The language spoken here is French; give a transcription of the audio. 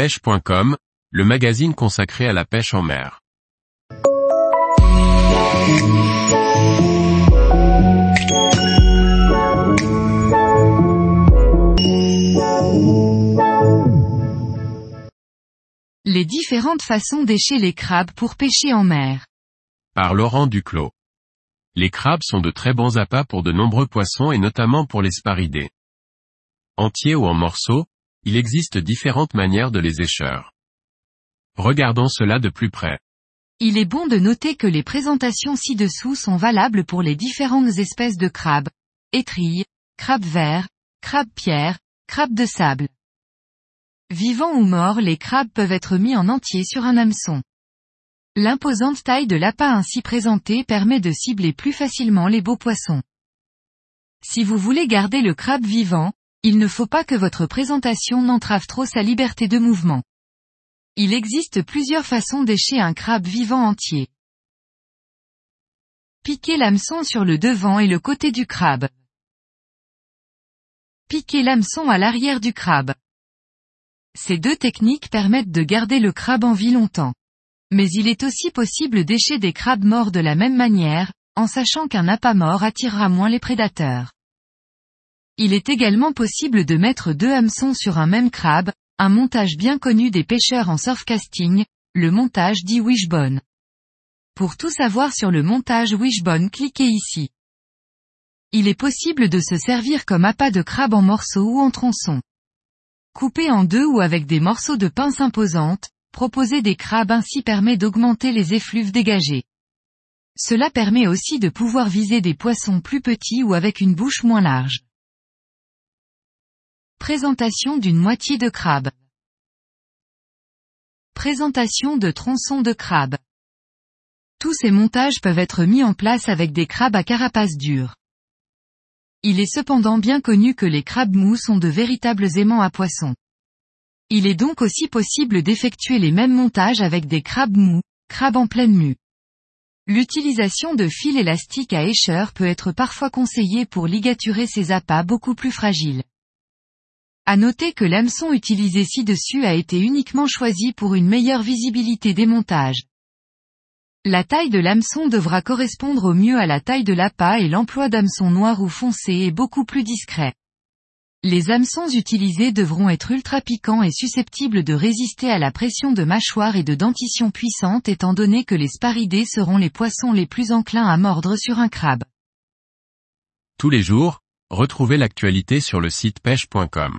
pêche.com, le magazine consacré à la pêche en mer. Les différentes façons d'écher les crabes pour pêcher en mer. Par Laurent Duclos. Les crabes sont de très bons appâts pour de nombreux poissons et notamment pour les sparidés. Entiers ou en morceaux, il existe différentes manières de les écheur. Regardons cela de plus près. Il est bon de noter que les présentations ci-dessous sont valables pour les différentes espèces de crabes. Étrilles, crabes verts, crabes pierres, crabes de sable. Vivants ou morts, les crabes peuvent être mis en entier sur un hameçon. L'imposante taille de l'appât ainsi présenté permet de cibler plus facilement les beaux poissons. Si vous voulez garder le crabe vivant, il ne faut pas que votre présentation n'entrave trop sa liberté de mouvement. Il existe plusieurs façons d'écher un crabe vivant entier. Piquer l'hameçon sur le devant et le côté du crabe. Piquer l'hameçon à l'arrière du crabe. Ces deux techniques permettent de garder le crabe en vie longtemps. Mais il est aussi possible d'écher des crabes morts de la même manière, en sachant qu'un appât mort attirera moins les prédateurs. Il est également possible de mettre deux hameçons sur un même crabe, un montage bien connu des pêcheurs en surfcasting, le montage dit wishbone. Pour tout savoir sur le montage wishbone cliquez ici. Il est possible de se servir comme appât de crabe en morceaux ou en tronçons. Couper en deux ou avec des morceaux de pince imposantes, proposer des crabes ainsi permet d'augmenter les effluves dégagés. Cela permet aussi de pouvoir viser des poissons plus petits ou avec une bouche moins large. Présentation d'une moitié de crabe. Présentation de tronçons de crabe. Tous ces montages peuvent être mis en place avec des crabes à carapace dure. Il est cependant bien connu que les crabes mous sont de véritables aimants à poissons. Il est donc aussi possible d'effectuer les mêmes montages avec des crabes mous, crabes en pleine mue. L'utilisation de fils élastiques à écheur peut être parfois conseillée pour ligaturer ces appâts beaucoup plus fragiles. À noter que l'hameçon utilisé ci-dessus a été uniquement choisi pour une meilleure visibilité des montages. La taille de l'hameçon devra correspondre au mieux à la taille de l'appât et l'emploi d'hameçon noir ou foncé est beaucoup plus discret. Les hameçons utilisés devront être ultra piquants et susceptibles de résister à la pression de mâchoire et de dentition puissante étant donné que les sparidés seront les poissons les plus enclins à mordre sur un crabe. Tous les jours, retrouvez l'actualité sur le site pêche.com.